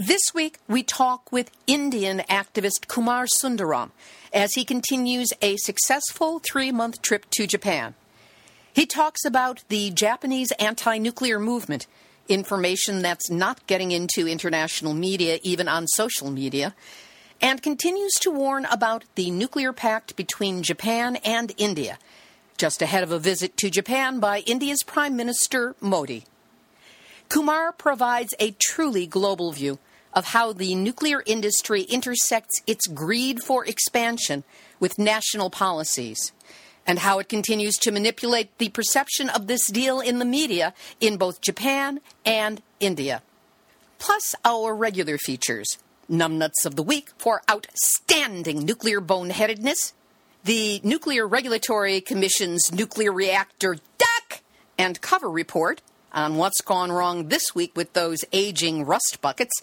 This week, we talk with Indian activist Kumar Sundaram as he continues a successful three month trip to Japan. He talks about the Japanese anti nuclear movement, information that's not getting into international media, even on social media, and continues to warn about the nuclear pact between Japan and India, just ahead of a visit to Japan by India's Prime Minister Modi. Kumar provides a truly global view of how the nuclear industry intersects its greed for expansion with national policies, and how it continues to manipulate the perception of this deal in the media in both Japan and India. Plus, our regular features. Numbnuts of the Week for outstanding nuclear boneheadedness, the Nuclear Regulatory Commission's nuclear reactor duck and cover report on what's gone wrong this week with those aging rust buckets,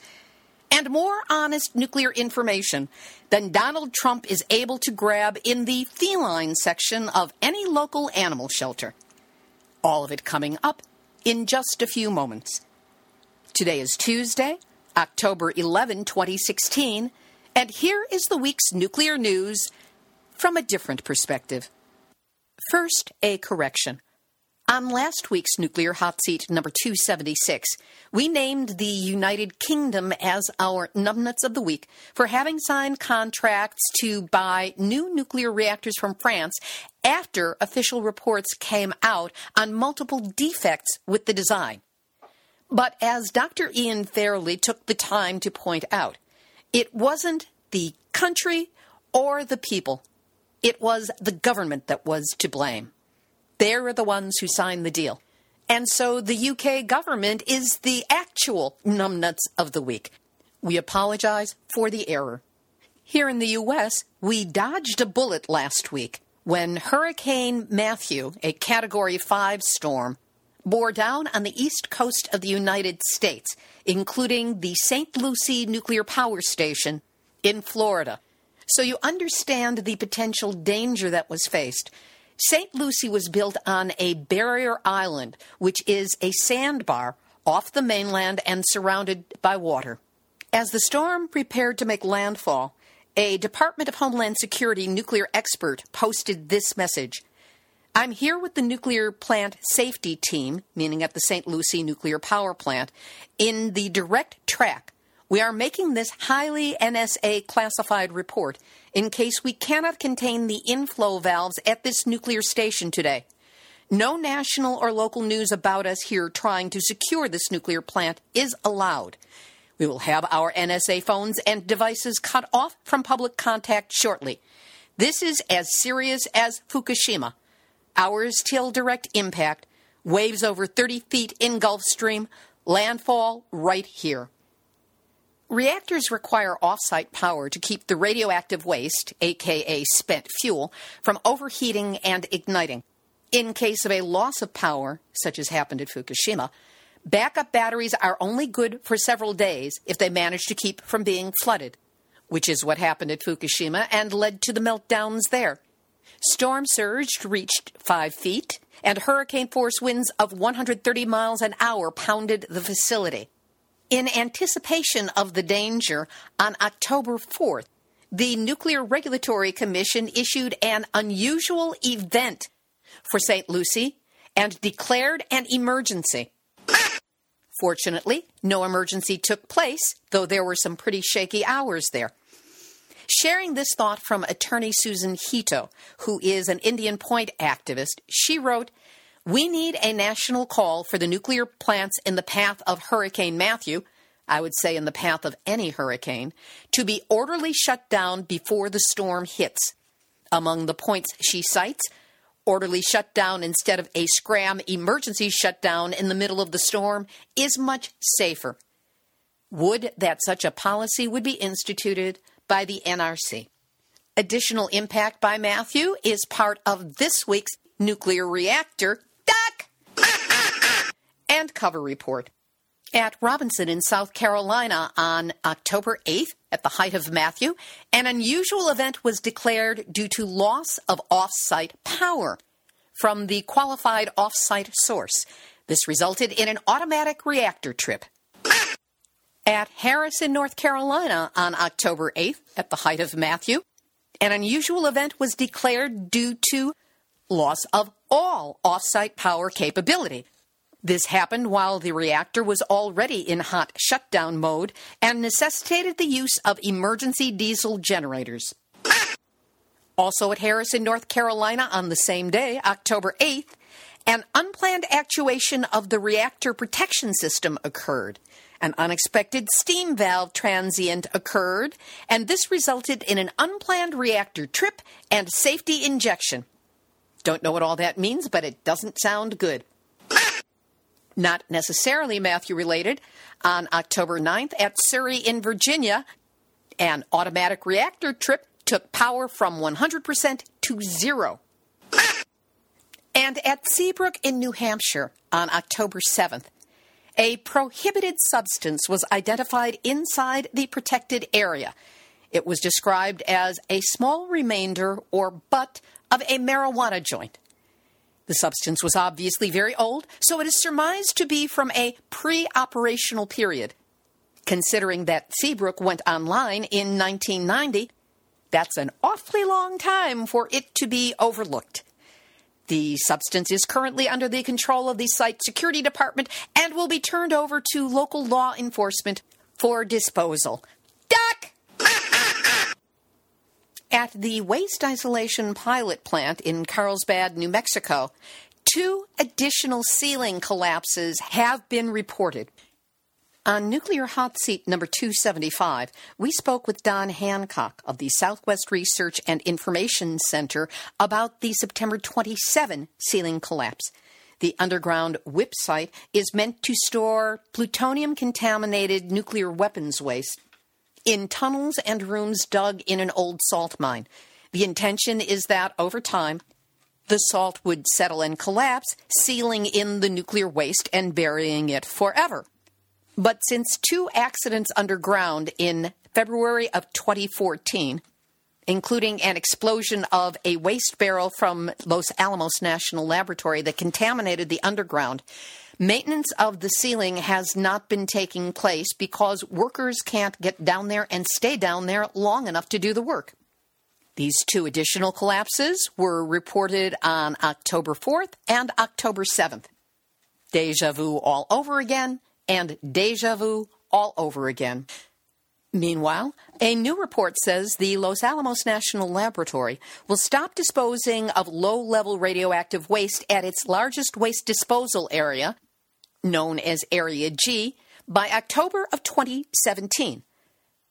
and more honest nuclear information than Donald Trump is able to grab in the feline section of any local animal shelter. All of it coming up in just a few moments. Today is Tuesday, October 11, 2016, and here is the week's nuclear news from a different perspective. First, a correction. On last week's Nuclear Hot Seat number 276, we named the United Kingdom as our numbnuts of the week for having signed contracts to buy new nuclear reactors from France after official reports came out on multiple defects with the design. But as Dr. Ian Fairlie took the time to point out, it wasn't the country or the people, it was the government that was to blame. They're the ones who signed the deal. And so the UK government is the actual numbnuts of the week. We apologize for the error. Here in the US, we dodged a bullet last week when Hurricane Matthew, a Category 5 storm, bore down on the east coast of the United States, including the St. Lucie Nuclear Power Station in Florida. So you understand the potential danger that was faced St. Lucie was built on a barrier island, which is a sandbar off the mainland and surrounded by water. As the storm prepared to make landfall, a Department of Homeland Security nuclear expert posted this message I'm here with the nuclear plant safety team, meaning at the St. Lucie nuclear power plant, in the direct track we are making this highly NSA classified report in case we cannot contain the inflow valves at this nuclear station today. No national or local news about us here trying to secure this nuclear plant is allowed. We will have our NSA phones and devices cut off from public contact shortly. This is as serious as Fukushima. Hours till direct impact, waves over 30 feet in Gulf Stream, landfall right here. Reactors require off-site power to keep the radioactive waste, aka spent fuel, from overheating and igniting. In case of a loss of power, such as happened at Fukushima, backup batteries are only good for several days if they manage to keep from being flooded, which is what happened at Fukushima and led to the meltdowns there. Storm surge reached 5 feet, and hurricane force winds of 130 miles an hour pounded the facility. In anticipation of the danger, on October 4th, the Nuclear Regulatory Commission issued an unusual event for St. Lucie and declared an emergency. Fortunately, no emergency took place, though there were some pretty shaky hours there. Sharing this thought from attorney Susan Hito, who is an Indian Point activist, she wrote, We need a national call for the nuclear plants in the path of Hurricane Matthew, I would say in the path of any hurricane, to be orderly shut down before the storm hits. Among the points she cites, orderly shutdown instead of a scram emergency shutdown in the middle of the storm is much safer. Would that such a policy would be instituted by the NRC. Additional impact by Matthew is part of this week's nuclear reactor and cover report. At Robinson in South Carolina on October 8th, at the height of Matthew, an unusual event was declared due to loss of off site power from the qualified off site source. This resulted in an automatic reactor trip. At Harrison, North Carolina on October 8th, at the height of Matthew, an unusual event was declared due to loss of all off-site power capability. This happened while the reactor was already in hot shutdown mode and necessitated the use of emergency diesel generators. Also at Harrison, North Carolina on the same day, October 8th, an unplanned actuation of the reactor protection system occurred. An unexpected steam valve transient occurred, and this resulted in an unplanned reactor trip and safety injection. Don't know what all that means, but it doesn't sound good. Not necessarily Matthew related. On October 9th at Surry in Virginia, an automatic reactor trip took power from 100% to zero. And at Seabrook in New Hampshire on October 7th, a prohibited substance was identified inside the protected area. It was described as a small remainder or butt of a marijuana joint. The substance was obviously very old, so it is surmised to be from a pre operational period. Considering that Seabrook went online in 1990, that's an awfully long time for it to be overlooked. The substance is currently under the control of the site security department and will be turned over to local law enforcement for disposal. Duck! At the waste isolation pilot plant in Carlsbad, New Mexico, two additional ceiling collapses have been reported. On Nuclear Hot Seat number 275, we spoke with Don Hancock of the Southwest Research and Information Center about the September 27 ceiling collapse. The underground WIPP site is meant to store plutonium contaminated nuclear weapons waste in tunnels and rooms dug in an old salt mine. The intention is that over time, the salt would settle and collapse, sealing in the nuclear waste and burying it forever. But since two accidents underground in February of 2014, including an explosion of a waste barrel from Los Alamos National Laboratory that contaminated the underground, maintenance of the ceiling has not been taking place because workers can't get down there and stay down there long enough to do the work. These two additional collapses were reported on October 4th and October 7th. Deja vu all over again and deja vu all over again. Meanwhile, a new report says the Los Alamos National Laboratory will stop disposing of low level radioactive waste at its largest waste disposal area, known as Area G, by October of 2017.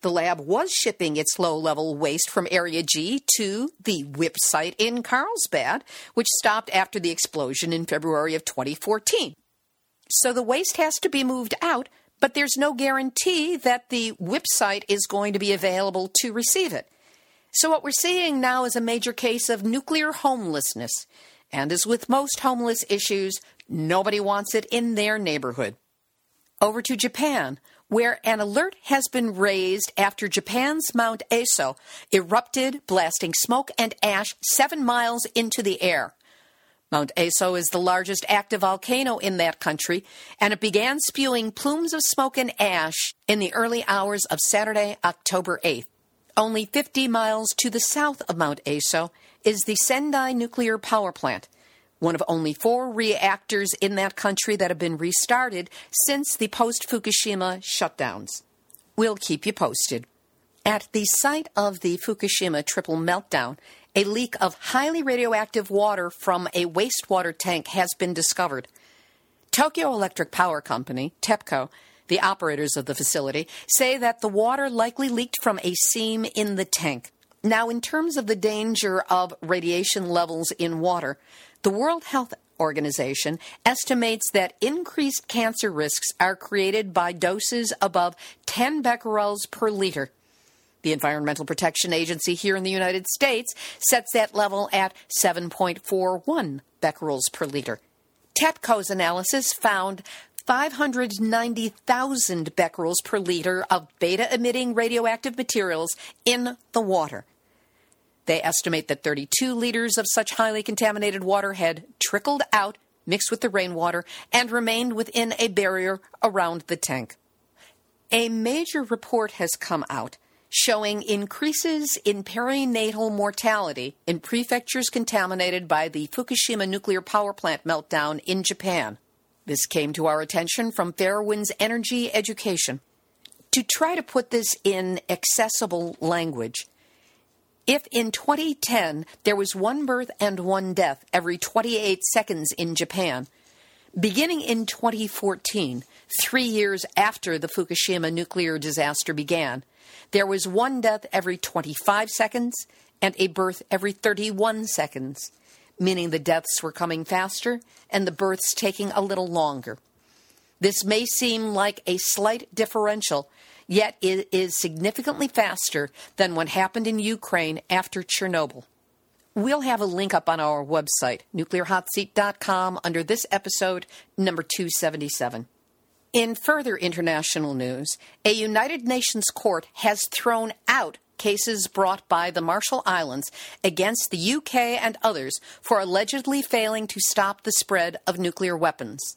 The lab was shipping its low level waste from Area G to the WIPP site in Carlsbad, which stopped after the explosion in February of 2014. So the waste has to be moved out, but there's no guarantee that the WIPP site is going to be available to receive it. So what we're seeing now is a major case of nuclear homelessness. And as with most homeless issues, nobody wants it in their neighborhood. Over to Japan, where an alert has been raised after Japan's Mount Aso erupted, blasting smoke and ash seven miles into the air. Mount Aso is the largest active volcano in that country, and it began spewing plumes of smoke and ash in the early hours of Saturday, October 8th. Only 50 miles to the south of Mount Aso is the Sendai nuclear power plant, one of only four reactors in that country that have been restarted since the post Fukushima shutdowns. We'll keep you posted. At the site of the Fukushima triple meltdown, a leak of highly radioactive water from a wastewater tank has been discovered. Tokyo Electric Power Company, TEPCO, the operators of the facility, say that the water likely leaked from a seam in the tank. Now, in terms of the danger of radiation levels in water, the World Health Organization estimates that increased cancer risks are created by doses above 10 becquerels per liter. The Environmental Protection Agency here in the United States sets that level at 7.41 becquerels per liter. TEPCO's analysis found 590,000 becquerels per liter of beta emitting radioactive materials in the water. They estimate that 32 liters of such highly contaminated water had trickled out, mixed with the rainwater, and remained within a barrier around the tank. A major report has come out showing increases in perinatal mortality in prefectures contaminated by the Fukushima nuclear power plant meltdown in Japan. This came to our attention from Fairewinds Energy Education. To try to put this in accessible language, if in 2010 there was one birth and one death every 28 seconds in Japan, beginning in 2014, three years after the Fukushima nuclear disaster began, there was one death every 25 seconds and a birth every 31 seconds, meaning the deaths were coming faster and the births taking a little longer. This may seem like a slight differential, yet it is significantly faster than what happened in Ukraine after Chernobyl. We'll have a link up on our website, nuclearhotseat.com, under this episode, number 277. In further international news, a United Nations court has thrown out cases brought by the Marshall Islands against the UK and others for allegedly failing to stop the spread of nuclear weapons.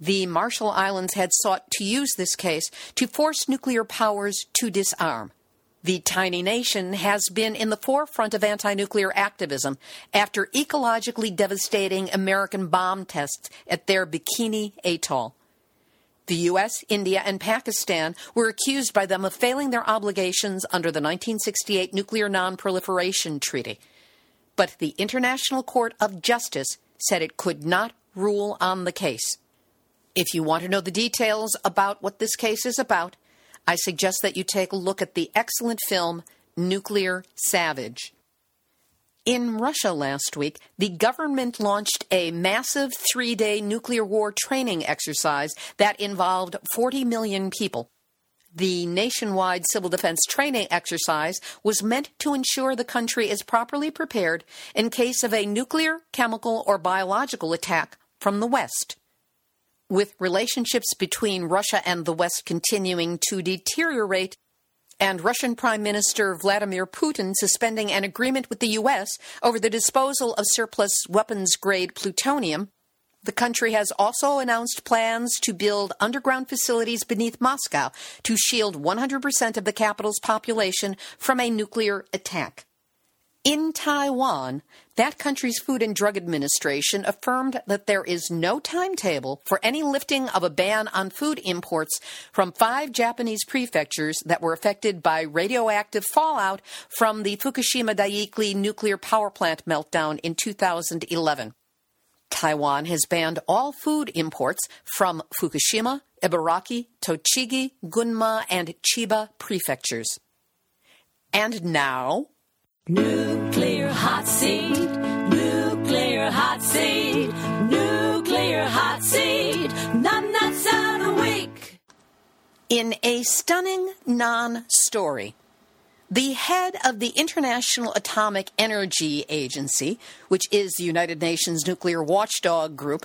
The Marshall Islands had sought to use this case to force nuclear powers to disarm. The tiny nation has been in the forefront of anti nuclear activism after ecologically devastating American bomb tests at their Bikini Atoll. The U.S., India, and Pakistan were accused by them of failing their obligations under the 1968 Nuclear Non-Proliferation Treaty. But the International Court of Justice said it could not rule on the case. If you want to know the details about what this case is about, I suggest that you take a look at the excellent film Nuclear Savage. In Russia last week, the government launched a massive three day nuclear war training exercise that involved 40 million people. The nationwide civil defense training exercise was meant to ensure the country is properly prepared in case of a nuclear, chemical, or biological attack from the West. With relationships between Russia and the West continuing to deteriorate, and Russian Prime Minister Vladimir Putin suspending an agreement with the U.S. over the disposal of surplus weapons grade plutonium. The country has also announced plans to build underground facilities beneath Moscow to shield 100% of the capital's population from a nuclear attack. In Taiwan, that country's Food and Drug Administration affirmed that there is no timetable for any lifting of a ban on food imports from five Japanese prefectures that were affected by radioactive fallout from the Fukushima Daiichi nuclear power plant meltdown in 2011. Taiwan has banned all food imports from Fukushima, Ibaraki, Tochigi, Gunma, and Chiba prefectures. And now, Nuclear hot seat, nuclear hot seat, nuclear hot seat, nuts out a week. In a stunning non story, the head of the International Atomic Energy Agency, which is the United Nations nuclear watchdog group,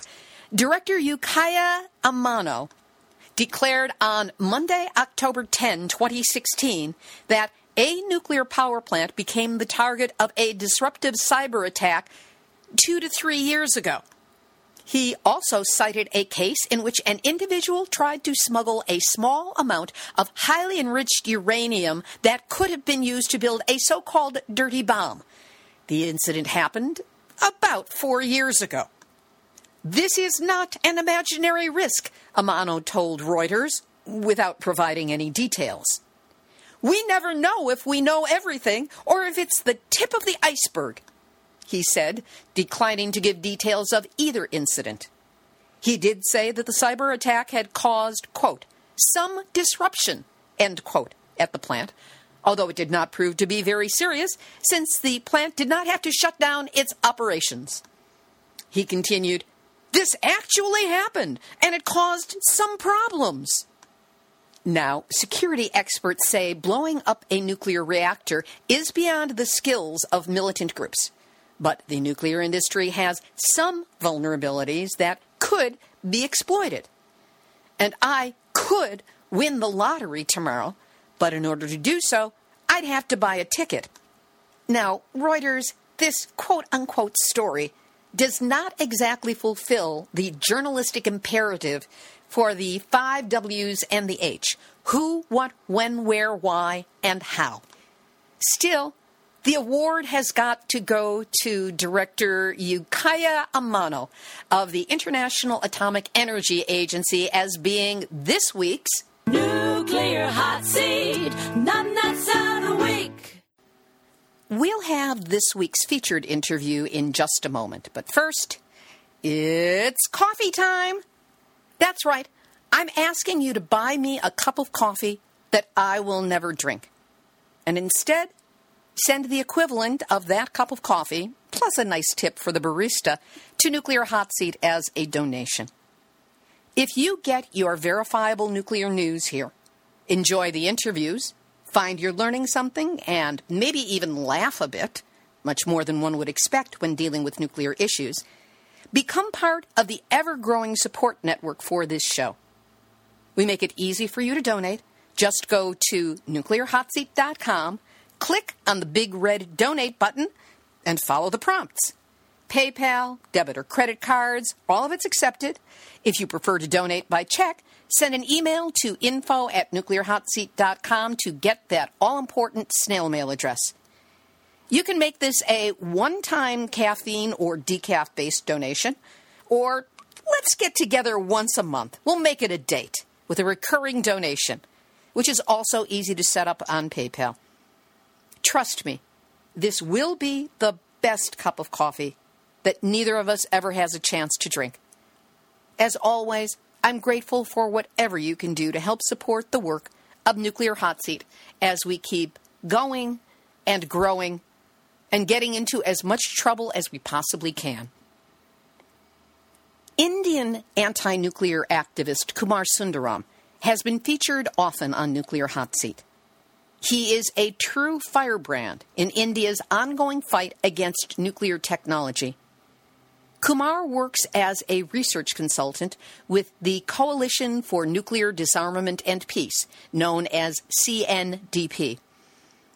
Director Yukiya Amano, declared on Monday, October 10, 2016, that a nuclear power plant became the target of a disruptive cyber attack two to three years ago. He also cited a case in which an individual tried to smuggle a small amount of highly enriched uranium that could have been used to build a so called dirty bomb. The incident happened about four years ago. This is not an imaginary risk, Amano told Reuters, without providing any details. We never know if we know everything or if it's the tip of the iceberg, he said, declining to give details of either incident. He did say that the cyber attack had caused, quote, some disruption, end quote, at the plant, although it did not prove to be very serious since the plant did not have to shut down its operations. He continued, This actually happened, and it caused some problems. Now, security experts say blowing up a nuclear reactor is beyond the skills of militant groups. But the nuclear industry has some vulnerabilities that could be exploited. And I could win the lottery tomorrow, but in order to do so, I'd have to buy a ticket. Now, Reuters, this quote unquote story does not exactly fulfill the journalistic imperative for the five W's and the H who, what, when, where, why, and how. Still, the award has got to go to director Yukiya Amano of the International Atomic Energy Agency as being this week's Nuclear Hot Seat Nuts of the Week. We'll have this week's featured interview in just a moment, but first, it's coffee time. That's right. I'm asking you to buy me a cup of coffee that I will never drink. And instead, send the equivalent of that cup of coffee, plus a nice tip for the barista, to Nuclear Hot Seat as a donation. If you get your verifiable nuclear news here, enjoy the interviews, find you're learning something, and maybe even laugh a bit, much more than one would expect when dealing with nuclear issues, Become part of the ever growing support network for this show. We make it easy for you to donate. Just go to nuclearhotseat.com, click on the big red donate button, and follow the prompts. PayPal, debit or credit cards, all of it's accepted. If you prefer to donate by check, send an email to info at nuclearhotseat.com to get that all important snail mail address. You can make this a one time caffeine or decaf based donation, or let's get together once a month. We'll make it a date with a recurring donation, which is also easy to set up on PayPal. Trust me, this will be the best cup of coffee that neither of us ever has a chance to drink. As always, I'm grateful for whatever you can do to help support the work of Nuclear Hot Seat as we keep going and growing and getting into as much trouble as we possibly can. Indian anti nuclear activist Kumar Sundaram has been featured often on Nuclear Hot Seat. He is a true firebrand in India's ongoing fight against nuclear technology. Kumar works as a research consultant with the Coalition for Nuclear Disarmament and Peace, known as CNDP.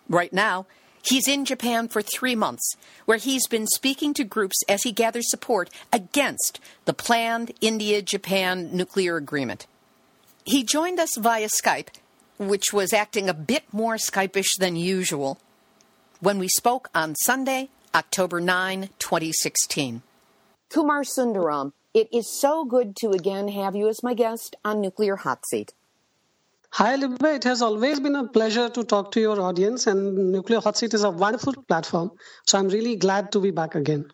Right now, He's in Japan for three months, where he's been speaking to groups as he gathers support against the planned India Japan nuclear agreement. He joined us via Skype, which was acting a bit more Skypish than usual, when we spoke on Sunday, October 9, 2016. Kumar Sundaram, it is so good to again have you as my guest on Nuclear Hot Seat. Hi, Libbe. It has always been a pleasure to talk to your audience, and Nuclear Hot Seat is a wonderful platform. So I'm really glad to be back again.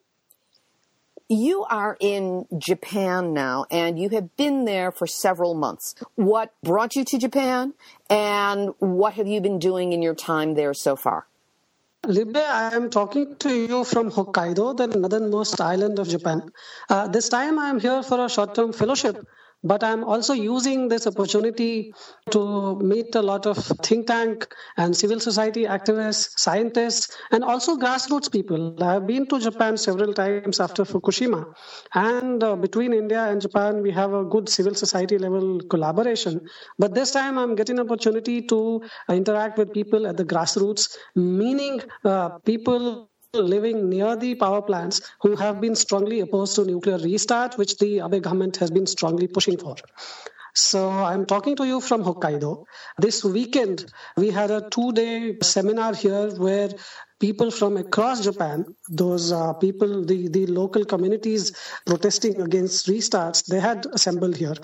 You are in Japan now, and you have been there for several months. What brought you to Japan, and what have you been doing in your time there so far? Libbe, I am talking to you from Hokkaido, the northernmost island of Japan. Uh, this time I am here for a short term fellowship but i'm also using this opportunity to meet a lot of think tank and civil society activists scientists and also grassroots people. I've been to japan several times after fukushima. And uh, between india and japan we have a good civil society level collaboration. But this time i'm getting an opportunity to interact with people at the grassroots meaning uh, people living near the power plants who have been strongly opposed to nuclear restart, which the Abe government has been strongly pushing for. So I'm talking to you from Hokkaido. This weekend, we had a two day seminar here where people from across Japan, those uh, people, the, the local communities protesting against restarts, they had assembled here.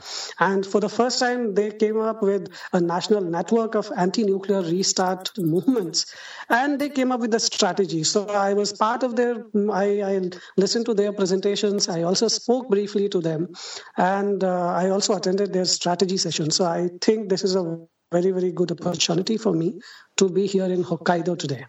And for the first time, they came up with a national network of anti nuclear restart movements. And they came up with a strategy. So I was part of their, I, I listened to their presentations. I also spoke briefly to them. And uh, I also attended their strategy session. So I think this is a very, very good opportunity for me to be here in Hokkaido today.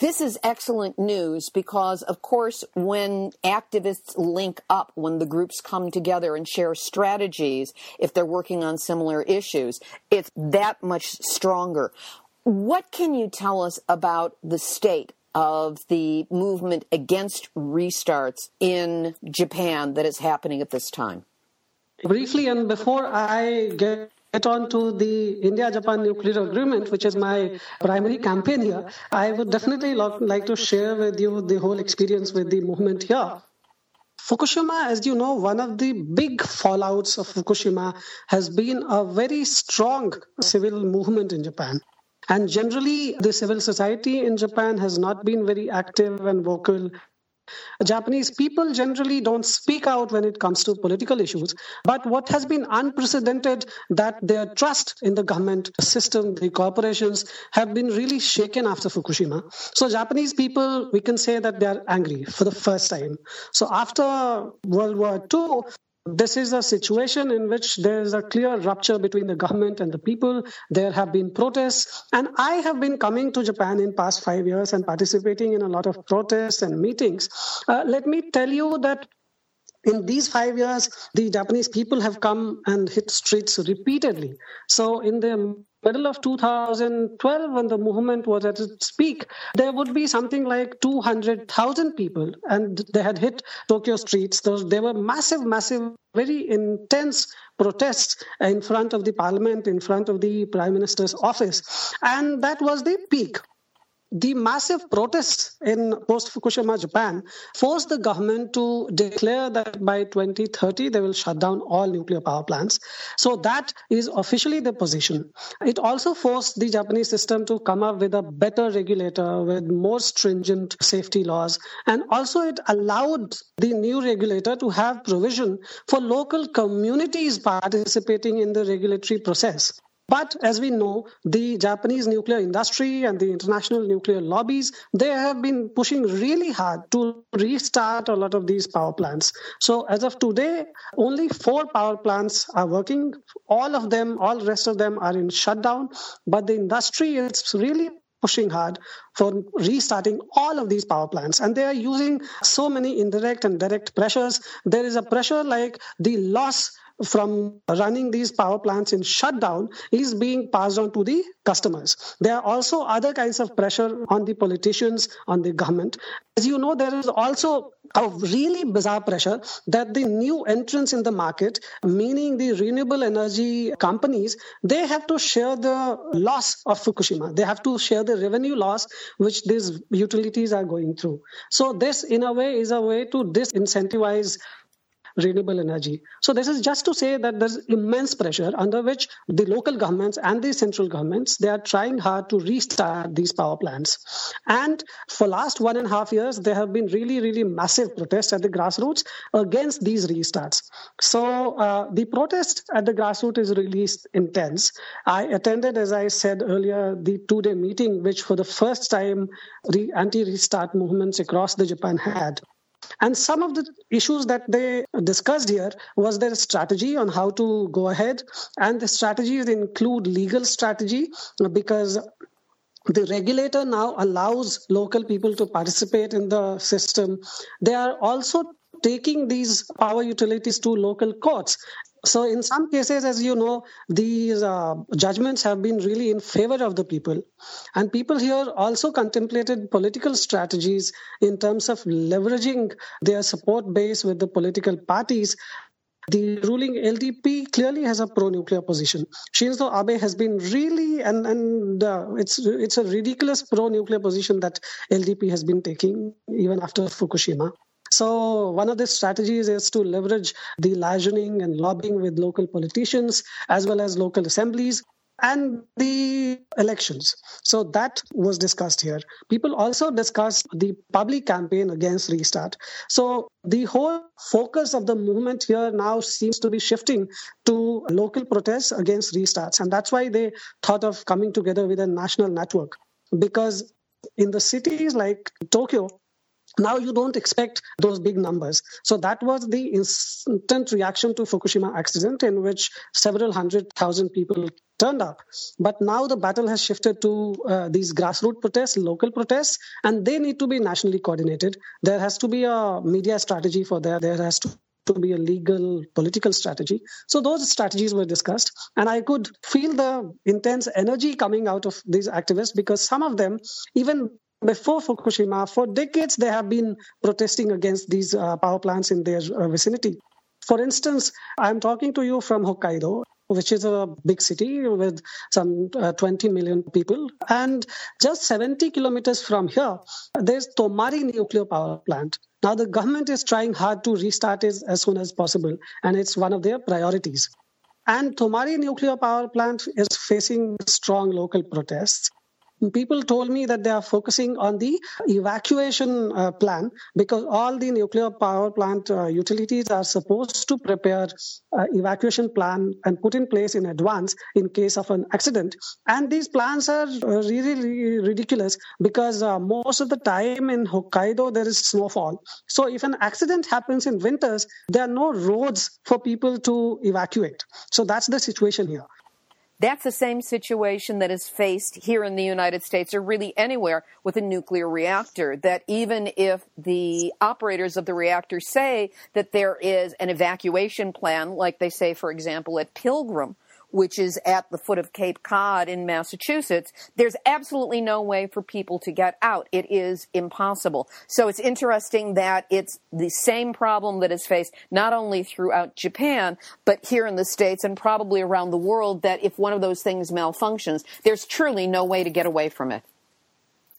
This is excellent news because, of course, when activists link up, when the groups come together and share strategies, if they're working on similar issues, it's that much stronger. What can you tell us about the state of the movement against restarts in Japan that is happening at this time? Briefly, and before I get get on to the India Japan nuclear agreement, which is my primary campaign here, I would definitely like to share with you the whole experience with the movement here. Fukushima, as you know, one of the big fallouts of Fukushima has been a very strong civil movement in Japan. And generally, the civil society in Japan has not been very active and vocal Japanese people generally don't speak out when it comes to political issues. But what has been unprecedented that their trust in the government system, the corporations, have been really shaken after Fukushima. So Japanese people, we can say that they are angry for the first time. So after World War II, this is a situation in which there is a clear rupture between the government and the people. There have been protests, and I have been coming to Japan in past five years and participating in a lot of protests and meetings. Uh, let me tell you that in these five years, the Japanese people have come and hit streets repeatedly. So, in the middle of 2012, when the movement was at its peak, there would be something like 200,000 people, and they had hit Tokyo streets. Those, there were massive, massive, very intense protests in front of the parliament, in front of the prime minister's office. And that was the peak the massive protests in post Fukushima Japan forced the government to declare that by 2030 they will shut down all nuclear power plants. So that is officially the position. It also forced the Japanese system to come up with a better regulator with more stringent safety laws. And also it allowed the new regulator to have provision for local communities participating in the regulatory process. But as we know, the Japanese nuclear industry and the international nuclear lobbies, they have been pushing really hard to restart a lot of these power plants. So as of today, only four power plants are working. All of them, all rest of them are in shutdown. But the industry is really pushing hard for restarting all of these power plants. And they are using so many indirect and direct pressures. There is a pressure like the loss from running these power plants in shutdown is being passed on to the customers. There are also other kinds of pressure on the politicians, on the government. As you know, there is also a really bizarre pressure that the new entrants in the market, meaning the renewable energy companies, they have to share the loss of Fukushima. They have to share the revenue loss which these utilities are going through. So this, in a way, is a way to disincentivize renewable energy. So this is just to say that there's immense pressure under which the local governments and the central governments they are trying hard to restart these power plants. And for last one and a half years, there have been really, really massive protests at the grassroots against these restarts. So uh, the protest at the grassroots is really intense. I attended, as I said earlier, the two-day meeting, which for the first time the anti-restart movements across the Japan had. And some of the issues that they discussed here was their strategy on how to go ahead. And the strategies include legal strategy because the regulator now allows local people to participate in the system. They are also taking these power utilities to local courts so, in some cases, as you know, these uh, judgments have been really in favor of the people. And people here also contemplated political strategies in terms of leveraging their support base with the political parties. The ruling LDP clearly has a pro-nuclear position. Shinzo Abe has been really, and and uh, it's it's a ridiculous pro-nuclear position that LDP has been taking even after Fukushima. So, one of the strategies is to leverage the liaising and lobbying with local politicians as well as local assemblies. and the elections. So that was discussed here. People also discussed the public campaign against restart. So the whole focus of the movement here now seems to be shifting to local protests against restarts. And that's why they thought of coming together with a national network. Because in the cities like Tokyo, now you don't expect those big numbers. So that was the instant reaction to Fukushima accident in which several hundred thousand people turned up. But now the battle has shifted to uh, these grassroots protests, local protests, and they need to be nationally coordinated. There has to be a media strategy for that. There has to to be a legal political strategy. So those strategies were discussed, and I could feel the intense energy coming out of these activists because some of them, even before Fukushima, for decades they have been protesting against these uh, power plants in their uh, vicinity. For instance, I'm talking to you from Hokkaido, which is a big city with some uh, 20 million people. And just 70 kilometers from here, there's Tomari nuclear power plant. Now, the government is trying hard to restart it as soon as possible, and it's one of their priorities. And Tomari nuclear power plant is facing strong local protests people told me that they are focusing on the evacuation uh, plan because all the nuclear power plant uh, utilities are supposed to prepare uh, evacuation plan and put in place in advance in case of an accident. And these plans are uh, really, really ridiculous because uh, most of the time in hokkaido there is snowfall. So if an accident happens in winters there are no roads for people to evacuate. So that's the situation here that's the same situation that is faced here in the United States or really anywhere with a nuclear reactor. That even if the operators of the reactor say that there is an evacuation plan, like they say, for example, at Pilgrim, which is at the foot of Cape Cod in Massachusetts, there's absolutely no way for people to get out. It is impossible. So it's interesting that it's the same problem that is faced not only throughout Japan, but here in the States and probably around the world that if one of those things malfunctions, there's truly no way to get away from it.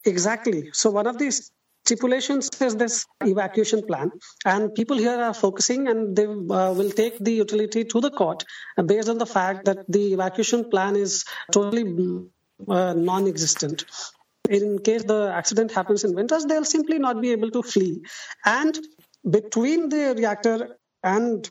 Exactly. So one of these stipulations is this evacuation plan and people here are focusing and they uh, will take the utility to the court based on the fact that the evacuation plan is totally uh, non-existent. In case the accident happens in winters they'll simply not be able to flee. And between the reactor and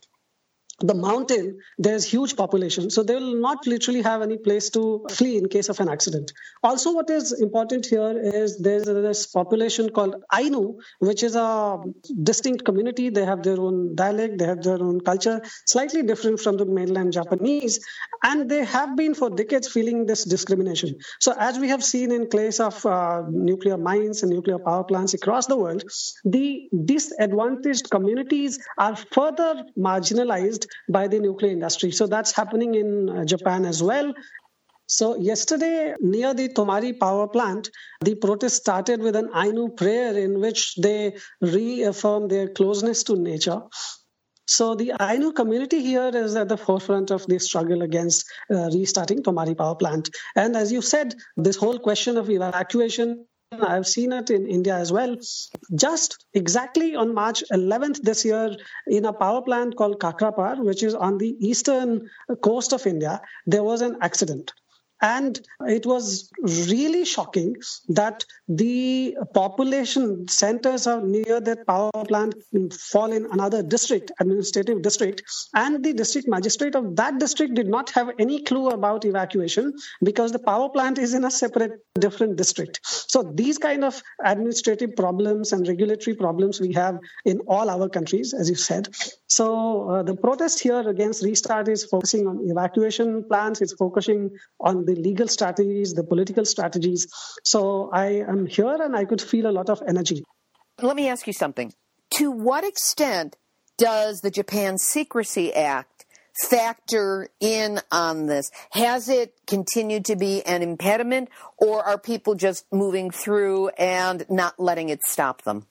the mountain, there's huge population. So they will not literally have any place to flee in case of an accident. Also, what is important here is there's this population called Ainu, which is a distinct community. They have their own dialect, they have their own culture, slightly different from the mainland Japanese. And they have been for decades feeling this discrimination. So as we have seen in case of uh, nuclear mines and nuclear power plants across the world, the disadvantaged communities are further marginalized by the nuclear industry. So that's happening in uh, Japan as well. So yesterday, near the Tomari power plant, the protest started with an Ainu prayer in which they reaffirm their closeness to nature. So the Ainu community here is at the forefront of the struggle against uh, restarting Tomari power plant. And as you said, this whole question of evacuation I've seen it in India as well. Just exactly on March 11th this year, in a power plant called Kakrapar, which is on the eastern coast of India, there was an accident. And it was really shocking that the population centers are near that power plant fall in another district, administrative district, and the district magistrate of that district did not have any clue about evacuation because the power plant is in a separate, different district. So these kind of administrative problems and regulatory problems we have in all our countries, as you said. So uh, the protest here against restart is focusing on evacuation plans. It's focusing on the legal strategies, the political strategies. So I am here and I could feel a lot of energy. Let me ask you something. To what extent does the Japan Secrecy Act factor in on this? Has it continued to be an impediment, or are people just moving through and not letting it stop them?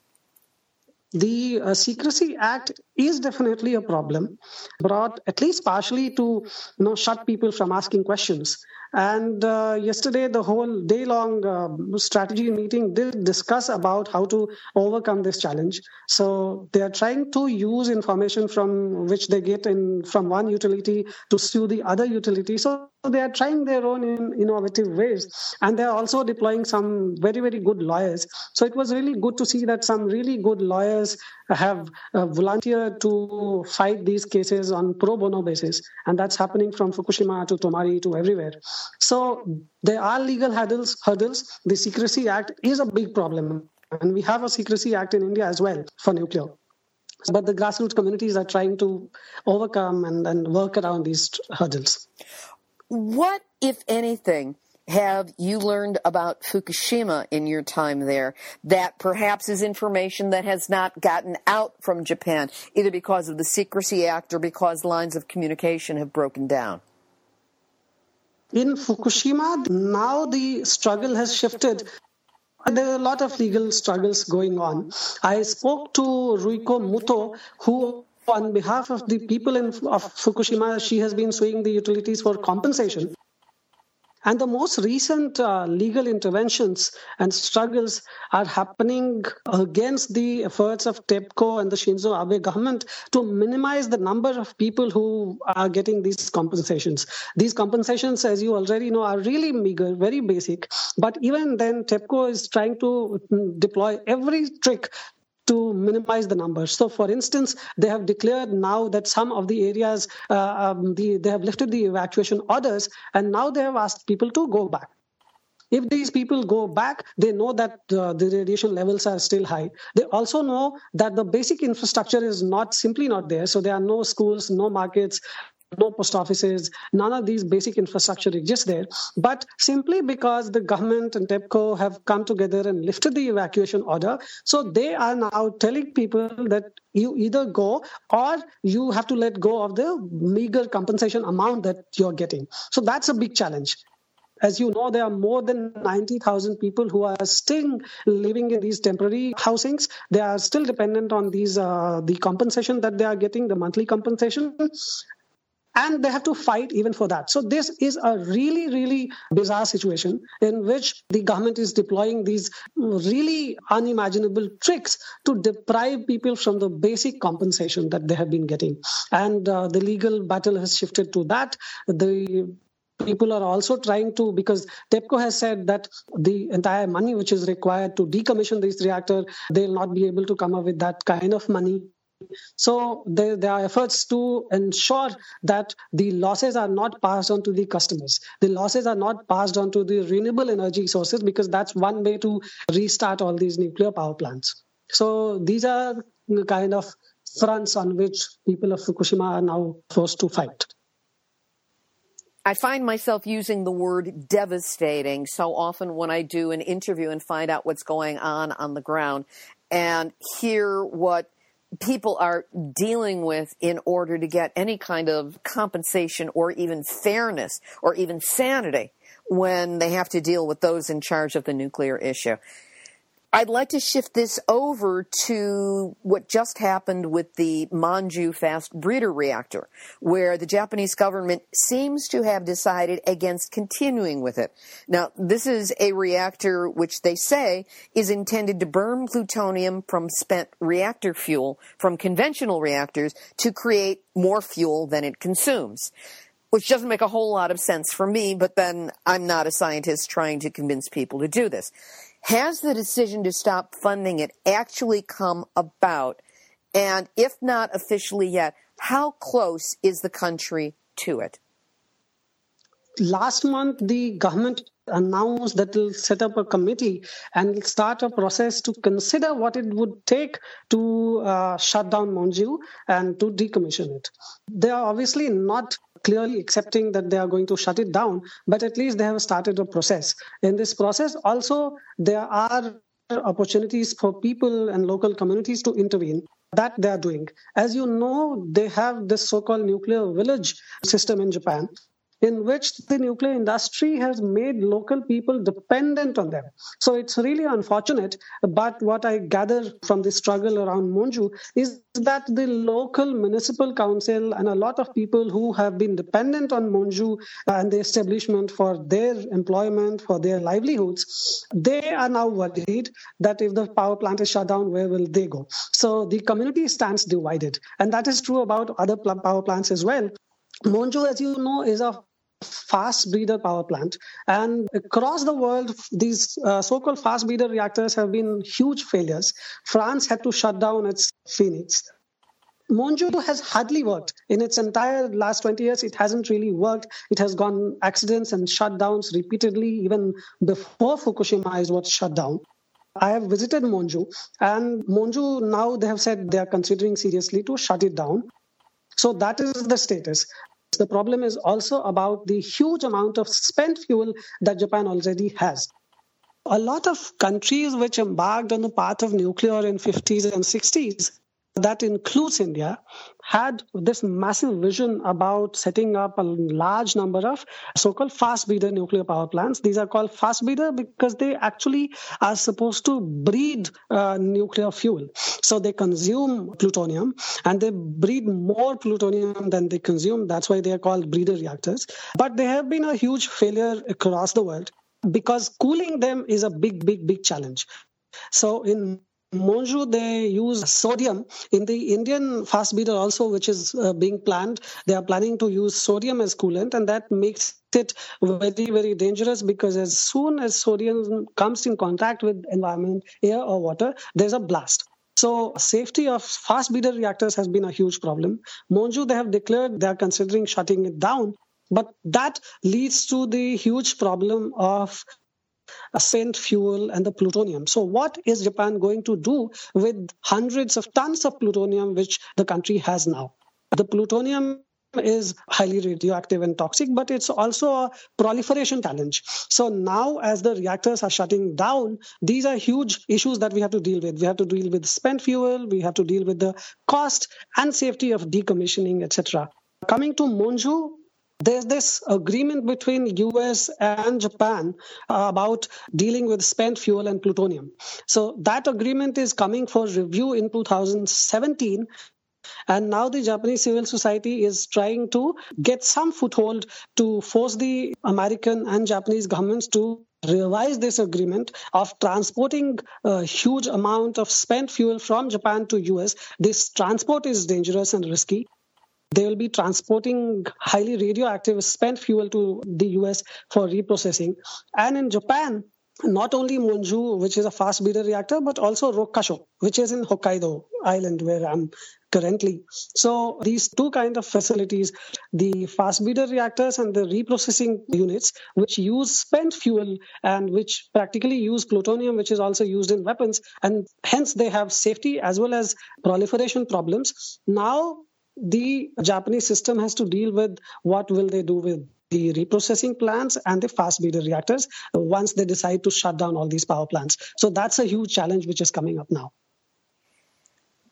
the uh, secrecy act is definitely a problem brought at least partially to you know shut people from asking questions And uh, yesterday, the whole day long uh, strategy meeting did discuss about how to overcome this challenge. So they are trying to use information from which they get in from one utility to sue the other utility. So they are trying their own in innovative ways. And they're also deploying some very, very good lawyers. So it was really good to see that some really good lawyers have uh, volunteered to fight these cases on pro bono basis. And that's happening from Fukushima to Tomari to everywhere. So there are legal hurdles. hurdles. The Secrecy Act is a big problem. And we have a Secrecy Act in India as well for nuclear. But the grassroots communities are trying to overcome and, and work around these hurdles. What, if anything, have you learned about Fukushima in your time there that perhaps is information that has not gotten out from Japan, either because of the Secrecy Act or because lines of communication have broken down? In Fukushima, now the struggle has shifted. There are a lot of legal struggles going on. I spoke to Ruiko Muto, who on behalf of the people in, of Fukushima, she has been suing the utilities for compensation. And the most recent uh, legal interventions and struggles are happening against the efforts of TEPCO and the Shinzo Abe government to minimize the number of people who are getting these compensations. These compensations, as you already know, are really meager, very basic. But even then, TEPCO is trying to deploy every trick to minimize the numbers. So, for instance, they have declared now that some of the areas, uh, um, the, they have lifted the evacuation orders, and now they have asked people to go back. If these people go back, they know that uh, the radiation levels are still high. They also know that the basic infrastructure is not simply not there. So there are no schools, no markets, no post offices, none of these basic infrastructure exists there. But simply because the government and TEPCO have come together and lifted the evacuation order, so they are now telling people that you either go or you have to let go of the meager compensation amount that you're getting. So that's a big challenge. As you know, there are more than 90,000 people who are still living in these temporary housings. They are still dependent on these uh, the compensation that they are getting, the monthly compensation and they have to fight even for that. So this is a really, really bizarre situation in which the government is deploying these really unimaginable tricks to deprive people from the basic compensation that they have been getting. And uh, the legal battle has shifted to that. The people are also trying to because TEPCO has said that the entire money which is required to decommission this reactor, they'll not be able to come up with that kind of money so there, there, are efforts to ensure that the losses are not passed on to the customers. The losses are not passed on to the renewable energy sources because that's one way to restart all these nuclear power plants. So these are the kind of fronts on which people of Fukushima are now forced to fight. I find myself using the word devastating so often when I do an interview and find out what's going on on the ground and hear what people are dealing with in order to get any kind of compensation or even fairness or even sanity when they have to deal with those in charge of the nuclear issue. I'd like to shift this over to what just happened with the Monju fast breeder reactor, where the Japanese government seems to have decided against continuing with it. Now, this is a reactor which they say is intended to burn plutonium from spent reactor fuel from conventional reactors to create more fuel than it consumes which doesn't make a whole lot of sense for me, but then I'm not a scientist trying to convince people to do this. Has the decision to stop funding it actually come about? And if not officially yet, how close is the country to it? Last month, the government announced that it will set up a committee and start a process to consider what it would take to uh, shut down Monju and to decommission it. They are obviously not clearly accepting that they are going to shut it down, but at least they have started a process. In this process, also, there are opportunities for people and local communities to intervene that they are doing. As you know, they have this so called nuclear village system in Japan. In which the nuclear industry has made local people dependent on them. So it's really unfortunate. But what I gather from the struggle around Monju is that the local municipal council and a lot of people who have been dependent on Monju and the establishment for their employment, for their livelihoods, they are now worried that if the power plant is shut down, where will they go? So the community stands divided. And that is true about other power plants as well. Monju, as you know, is a fast breeder power plant. And across the world, these uh, so called fast breeder reactors have been huge failures. France had to shut down its Phoenix. Monju has hardly worked in its entire last 20 years. It hasn't really worked. It has gone accidents and shutdowns repeatedly, even before Fukushima is was shut down. I have visited Monju, and Monju now they have said they are considering seriously to shut it down. So that is the status. The problem is also about the huge amount of spent fuel that Japan already has. A lot of countries which embarked on the path of nuclear in 50s and 60s that includes India, had this massive vision about setting up a large number of so called fast breeder nuclear power plants. These are called fast breeder because they actually are supposed to breed uh, nuclear fuel. So they consume plutonium and they breed more plutonium than they consume. That's why they are called breeder reactors. But they have been a huge failure across the world because cooling them is a big, big, big challenge. So in Monju, they use sodium. In the Indian fast breeder also, which is uh, being planned, they are planning to use sodium as coolant, and that makes it very, very dangerous because as soon as sodium comes in contact with environment, air or water, there's a blast. So safety of fast breeder reactors has been a huge problem. Monju, they have declared they are considering shutting it down. But that leads to the huge problem of spent fuel and the plutonium. So, what is Japan going to do with hundreds of tons of plutonium which the country has now? The plutonium is highly radioactive and toxic, but it's also a proliferation challenge. So now, as the reactors are shutting down, these are huge issues that we have to deal with. We have to deal with spent fuel, we have to deal with the cost and safety of decommissioning, etc. Coming to Monju, there's this agreement between US and Japan about dealing with spent fuel and plutonium. So that agreement is coming for review in 2017 and now the Japanese civil society is trying to get some foothold to force the American and Japanese governments to revise this agreement of transporting a huge amount of spent fuel from Japan to US. This transport is dangerous and risky. They will be transporting highly radioactive spent fuel to the US for reprocessing. And in Japan, not only Monju, which is a fast breeder reactor, but also Rokkasho, which is in Hokkaido Island, where I'm currently. So these two kind of facilities, the fast breeder reactors and the reprocessing units, which use spent fuel and which practically use plutonium, which is also used in weapons, and hence they have safety as well as proliferation problems. Now the Japanese system has to deal with what will they do with the reprocessing plants and the fast breeder reactors once they decide to shut down all these power plants. So that's a huge challenge which is coming up now.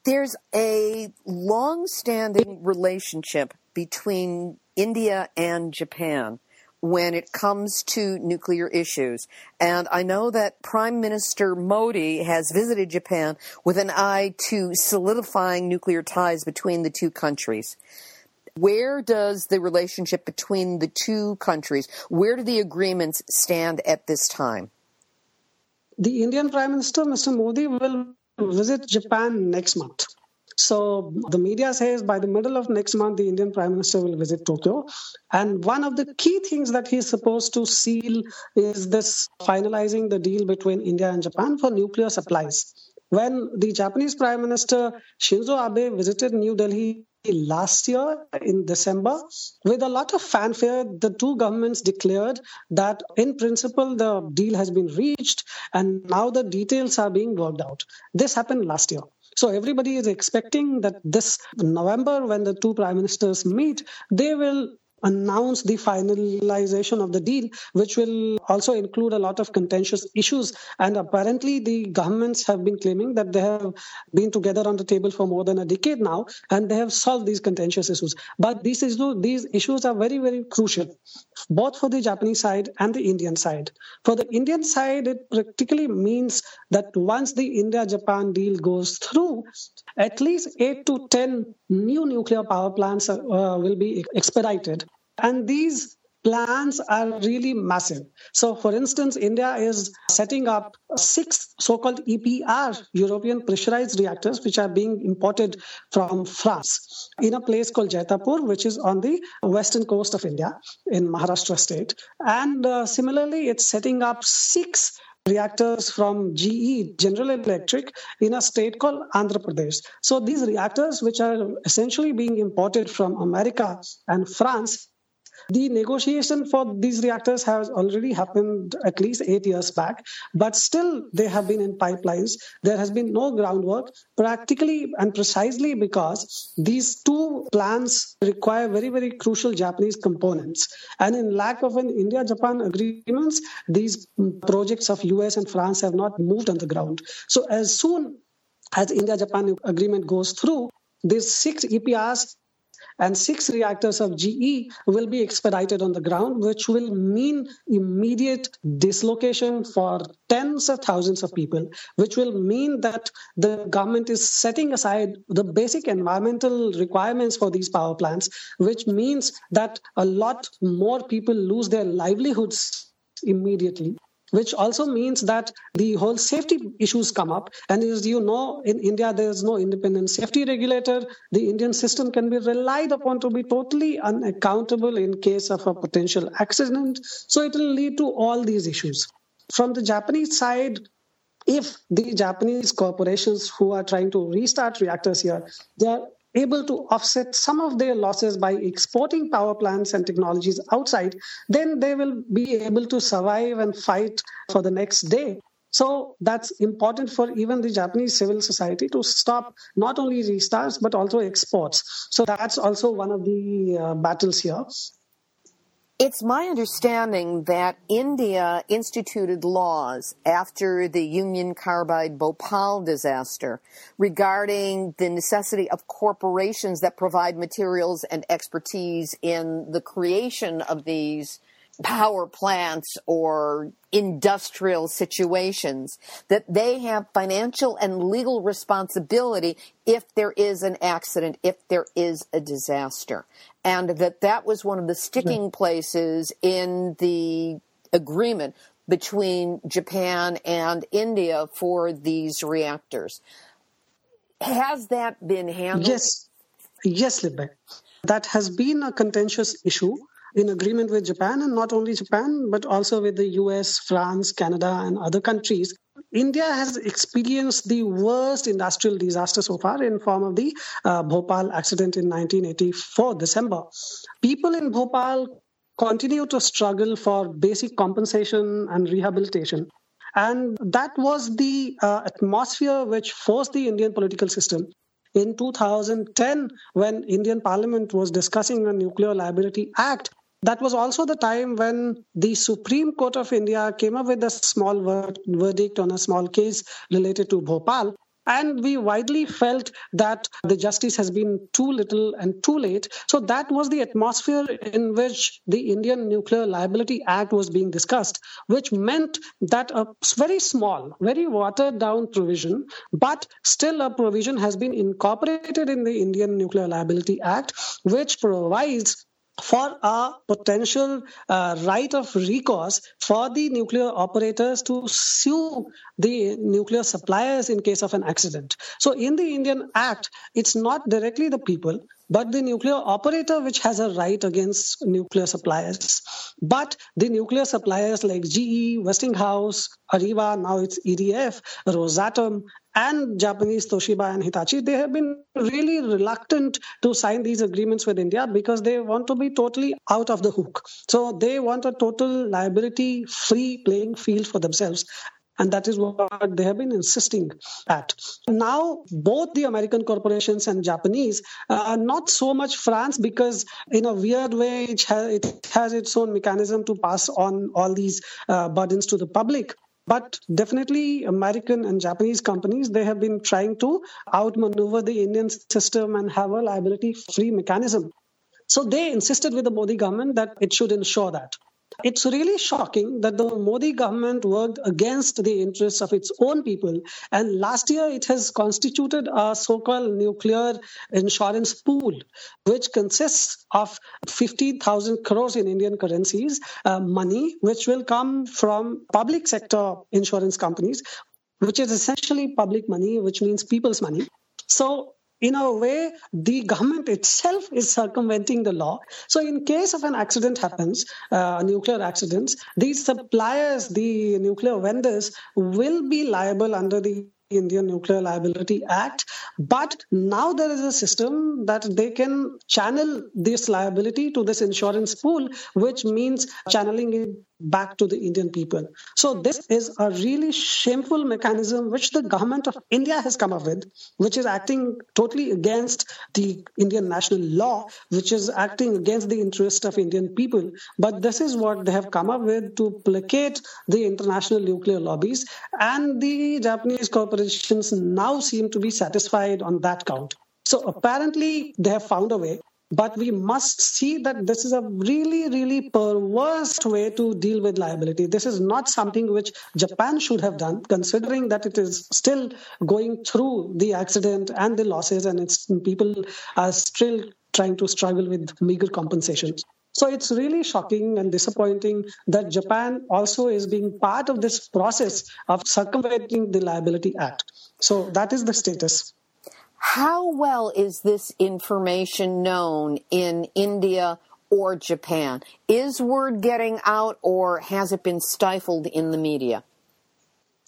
There's a long standing relationship between India and Japan when it comes to nuclear issues. And I know that Prime Minister Modi has visited Japan with an eye to solidifying nuclear ties between the two countries. Where does the relationship between the two countries, where do the agreements stand at this time? The Indian Prime Minister, Mr. Modi, will visit Japan next month. So the media says by the middle of next month, the Indian Prime Minister will visit Tokyo. And one of the key things that he's supposed to seal is this finalizing the deal between India and Japan for nuclear supplies. When the Japanese Prime Minister Shinzo Abe visited New Delhi last year in December, with a lot of fanfare, the two governments declared that in principle the deal has been reached and now the details are being worked out. This happened last year. So everybody is expecting that this November, when the two prime ministers meet, they will announce the finalization of the deal, which will also include a lot of contentious issues. And apparently, the governments have been claiming that they have been together on the table for more than a decade now, and they have solved these contentious issues. But these issues, these issues are very, very crucial, both for the Japanese side and the Indian side. For the Indian side, it practically means that once the India-Japan deal goes through, at least eight to ten new nuclear power plants uh, will be expedited and these plans are really massive. So, for instance, India is setting up six so called EPR, European pressurized reactors, which are being imported from France in a place called Jaitapur, which is on the western coast of India in Maharashtra state. And uh, similarly, it's setting up six reactors from GE, General Electric, in a state called Andhra Pradesh. So these reactors, which are essentially being imported from America and France, the negotiation for these reactors has already happened at least eight years back, but still they have been in pipelines. There has been no groundwork, practically and precisely because these two plants require very, very crucial Japanese components. And in lack of an India-Japan agreements, these projects of US and France have not moved on the ground. So as soon as India-Japan agreement goes through, these six EPRs and six reactors of GE will be expedited on the ground, which will mean immediate dislocation for tens of thousands of people, which will mean that the government is setting aside the basic environmental requirements for these power plants, which means that a lot more people lose their livelihoods immediately which also means that the whole safety issues come up. And as you know, in India, there's no independent safety regulator. The Indian system can be relied upon to be totally unaccountable in case of a potential accident. So it will lead to all these issues. From the Japanese side, if the Japanese corporations who are trying to restart reactors here, they are able to offset some of their losses by exporting power plants and technologies outside, then they will be able to survive and fight for the next day. So that's important for even the Japanese civil society to stop not only restarts but also exports. So that's also one of the uh, battles here. It's my understanding that India instituted laws after the Union Carbide Bhopal disaster regarding the necessity of corporations that provide materials and expertise in the creation of these power plants or industrial situations that they have financial and legal responsibility if there is an accident, if there is a disaster and that that was one of the hmm. sticking places in the agreement between Japan and India for these reactors. Has that been handled? Yes, yes, Libbe. That has been a contentious issue in agreement with Japan, and not only Japan, but also with the US, France, Canada, and other countries. India has experienced the worst industrial disaster so far in form of the uh, Bhopal accident in 1984 December. People in Bhopal continue to struggle for basic compensation and rehabilitation. And that was the uh, atmosphere which forced the Indian political system in 2010 when indian parliament was discussing a nuclear liability act that was also the time when the Supreme Court of India came up with a small verdict on a small case related to Bhopal. And we widely felt that the justice has been too little and too late. So that was the atmosphere in which the Indian Nuclear Liability Act was being discussed, which meant that a very small, very watered down provision, but still a provision has been incorporated in the Indian Nuclear Liability Act, which provides for a potential uh, right of recourse for the nuclear operators to sue the nuclear suppliers in case of an accident. So, in the Indian Act, it's not directly the people, but the nuclear operator which has a right against nuclear suppliers. But the nuclear suppliers like GE, Westinghouse, Areva, now it's EDF, Rosatom, and Japanese Toshiba and Hitachi, they have been really reluctant to sign these agreements with India because they want to be totally out of the hook. So they want a total liability free playing field for themselves. And that is what they have been insisting at. Now, both the American corporations and Japanese, uh, not so much France, because in a weird way, it has, it has its own mechanism to pass on all these uh, burdens to the public. But definitely, American and Japanese companies, they have been trying to outmaneuver the Indian system and have a liability free mechanism. So they insisted with the Modi government that it should ensure that. It's really shocking that the Modi government worked against the interests of its own people. And last year, it has constituted a so called nuclear insurance pool, which consists of 50,000 crores in Indian currencies, uh, money, which will come from public sector insurance companies, which is essentially public money, which means people's money. So in a way, the government itself is circumventing the law. So, in case of an accident happens, uh, nuclear accidents, these suppliers, the nuclear vendors, will be liable under the Indian Nuclear Liability Act. But now there is a system that they can channel this liability to this insurance pool, which means channeling it back to the Indian people. So hmm. this is a really shameful mechanism which the government of India has come up with, which is acting totally against the Indian national law, which is acting against the interest of Indian people. But this is what they have come up with to placate the international nuclear lobbies. And the Japanese corporations now seem to be satisfied on that count. So apparently they have found a way but we must see that this is a really, really perverse way to deal with liability. This is not something which Japan should have done, considering that it is still going through the accident and the losses, and its people are still trying to struggle with meager compensations. So it's really shocking and disappointing that Japan also is being part of this process of circumventing the Liability Act. So that is the status. How well is this information known in India or Japan? Is word getting out or has it been stifled in the media?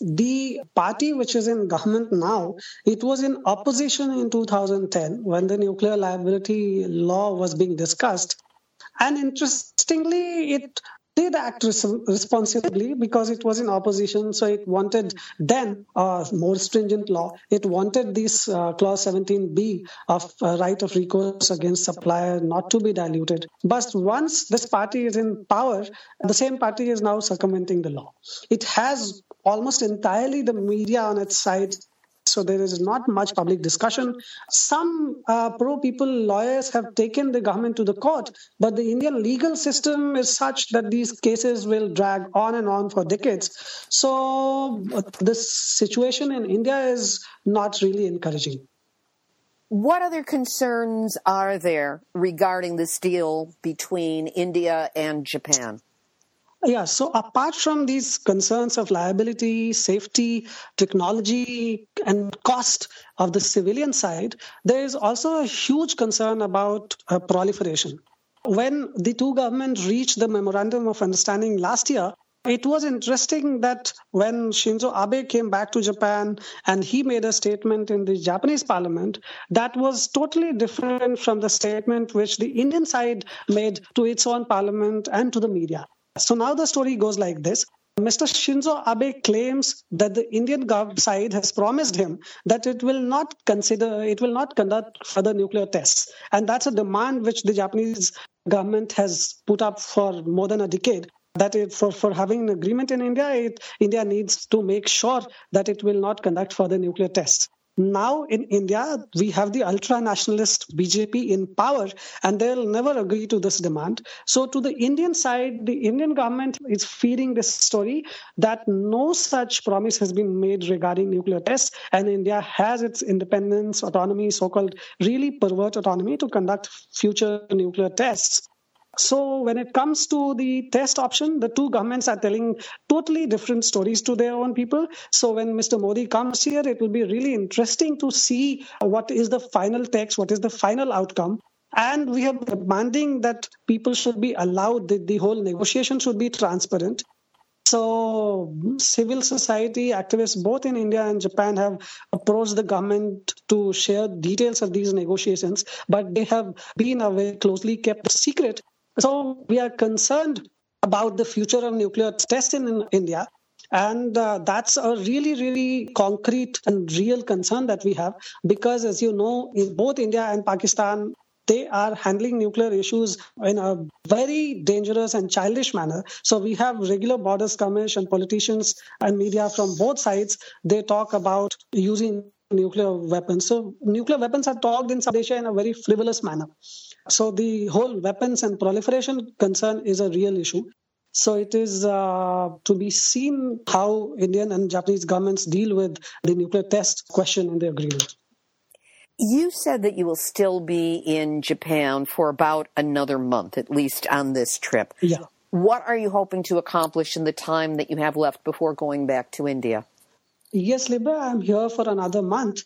the party which is in government now it was in opposition in 2010 when the nuclear liability law was being discussed and interestingly it did act res- responsibly because it was in opposition. So it wanted then a more stringent law. It wanted this uh, clause 17b of uh, right of recourse against supplier not to be diluted. But once this party is in power, the same party is now circumventing the law. It has almost entirely the media on its side so there is not much public discussion. Some uh, pro people lawyers have taken the government to the court, but the Indian legal system is such that these cases will drag on and on for decades. So uh, this situation in India is not really encouraging. What other concerns are there regarding this deal between India and Japan? Yeah, so apart from these concerns of liability, safety, technology, and cost of the civilian side, there is also a huge concern about uh, proliferation. When the two governments reached the memorandum of understanding last year, it was interesting that when Shinzo Abe came back to Japan and he made a statement in the Japanese parliament, that was totally different from the statement which the Indian side made to its own parliament and to the media. So now the story goes like this. Mr. Shinzo Abe claims that the Indian side has promised him that it will not consider, it will not conduct further nuclear tests. And that's a demand which the Japanese government has put up for more than a decade. That it, for, for having an agreement in India, it, India needs to make sure that it will not conduct further nuclear tests. Now in India, we have the ultra nationalist BJP in power, and they'll never agree to this demand. So, to the Indian side, the Indian government is feeding this story that no such promise has been made regarding nuclear tests, and India has its independence, autonomy, so called really pervert autonomy to conduct future nuclear tests. So when it comes to the test option, the two governments are telling totally different stories to their own people. So when Mr. Modi comes here, it will be really interesting to see what is the final text, what is the final outcome. And we are demanding that people should be allowed, that the whole negotiation should be transparent. So, civil society activists, both in India and Japan, have approached the government to share details of these negotiations, but they have been a very closely kept secret so we are concerned about the future of nuclear tests in India. And uh, that's a really, really concrete and real concern that we have because, as you know, in both India and Pakistan, they are handling nuclear issues in a very dangerous and childish manner. So we have regular border skirmish and politicians and media from both sides. They talk about using nuclear weapons. So nuclear weapons are talked in South Asia in a very frivolous manner. So the whole weapons and proliferation concern is a real issue. So it is uh, to be seen how Indian and Japanese governments deal with the nuclear test question in the agreement. You said that you will still be in Japan for about another month, at least on this trip. Yeah. What are you hoping to accomplish in the time that you have left before going back to India? Yes, Libbe, I'm here for another month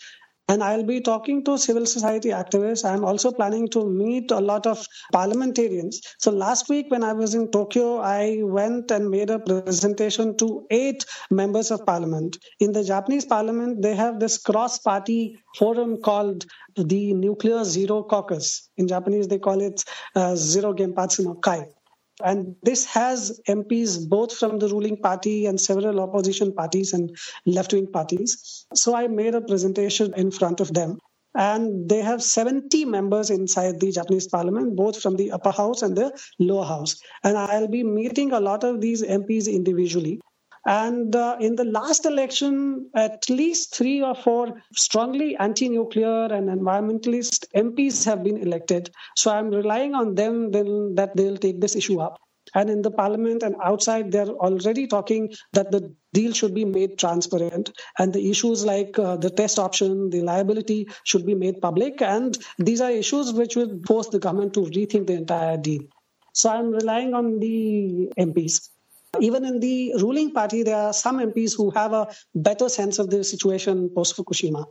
and I'll be talking to civil society activists. I'm also planning to meet a lot of parliamentarians. So last week when I was in Tokyo, I went and made a presentation to eight members of parliament. In the Japanese parliament, they have this cross party forum called the Nuclear Zero Caucus. In Japanese, they call it uh, Zero Genpatsu no Kai. And this has MPs both from the ruling party and several opposition parties and left wing parties. So I made a presentation in front of them. And they have 70 members inside the Japanese parliament, both from the upper house and the lower house. And I'll be meeting a lot of these MPs individually. And uh, in the last election, at least three or four strongly anti nuclear and environmentalist MPs have been elected. So I'm relying on them that they'll take this issue up. And in the parliament and outside, they're already talking that the deal should be made transparent and the issues like uh, the test option, the liability should be made public. And these are issues which will force the government to rethink the entire deal. So I'm relying on the MPs. Even in the ruling party, there are some MPs who have a better sense of the situation post Fukushima.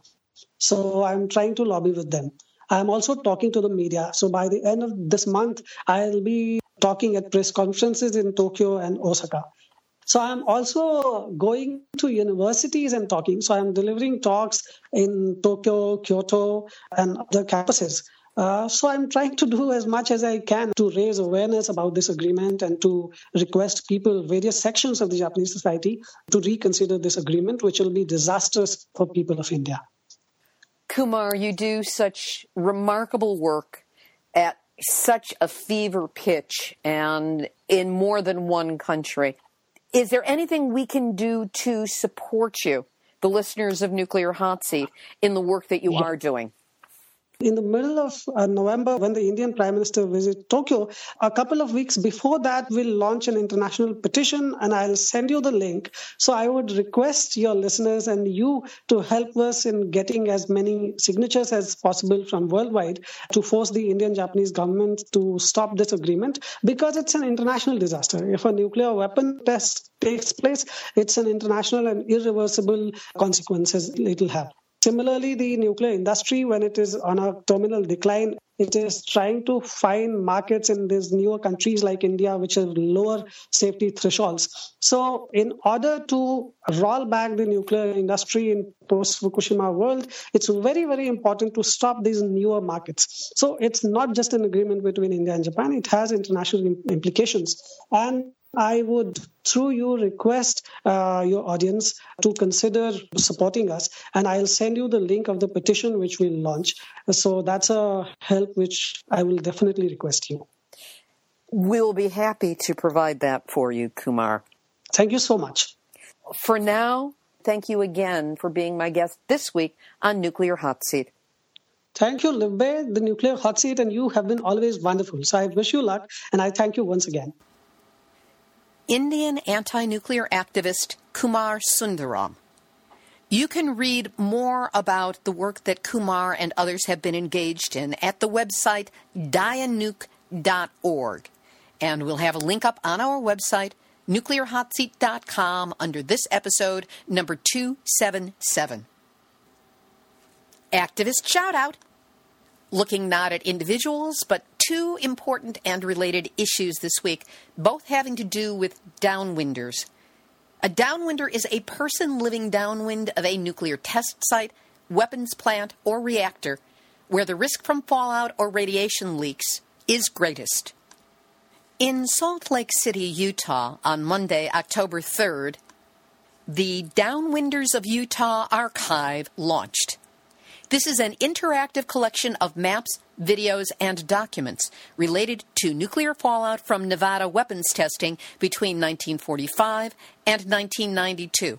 So I'm trying to lobby with them. I'm also talking to the media. So by the end of this month, I'll be talking at press conferences in Tokyo and Osaka. So I'm also going to universities and talking. So I'm delivering talks in Tokyo, Kyoto, and other campuses. Uh, so I'm trying to do as much as I can to raise awareness about this agreement and to request people, various sections of the Japanese society, to reconsider this agreement, which will be disastrous for people of India. Kumar, you do such remarkable work at such a fever pitch and in more than one country. Is there anything we can do to support you, the listeners of Nuclear Hot Seat, in the work that you yeah. are doing? In the middle of uh, November, when the Indian Prime Minister visits Tokyo, a couple of weeks before that, we'll launch an international petition and I'll send you the link. So I would request your listeners and you to help us in getting as many signatures as possible from worldwide to force the Indian Japanese government to stop this agreement because it's an international disaster. If a nuclear weapon test takes place, it's an international and irreversible consequences it'll have. Similarly, the nuclear industry, when it is on a terminal decline, it is trying to find markets in these newer countries like India, which have lower safety thresholds. So, in order to roll back the nuclear industry in post Fukushima world, it's very, very important to stop these newer markets. So, it's not just an agreement between India and Japan, it has international implications. And I would, through you, request uh, your audience to consider supporting us. And I'll send you the link of the petition which we'll launch. So that's a help which I will definitely request you. We'll be happy to provide that for you, Kumar. Thank you so much. For now, thank you again for being my guest this week on Nuclear Hot Seat. Thank you, Libbe, the Nuclear Hot Seat, and you have been always wonderful. So I wish you luck, and I thank you once again. Indian anti nuclear activist Kumar Sundaram. You can read more about the work that Kumar and others have been engaged in at the website dianuke.org. And we'll have a link up on our website, nuclearhotseat.com, under this episode, number 277. Activist shout out looking not at individuals, but two important and related issues this week, both having to do with downwinders. A downwinder is a person living downwind of a nuclear test site, weapons plant, or reactor where the risk from fallout or radiation leaks is greatest. In Salt Lake City, Utah, on Monday, October 3rd, the Downwinders of Utah archive launched. This is an interactive collection of maps, videos, and documents related to nuclear fallout from Nevada weapons testing between 1945 and 1992.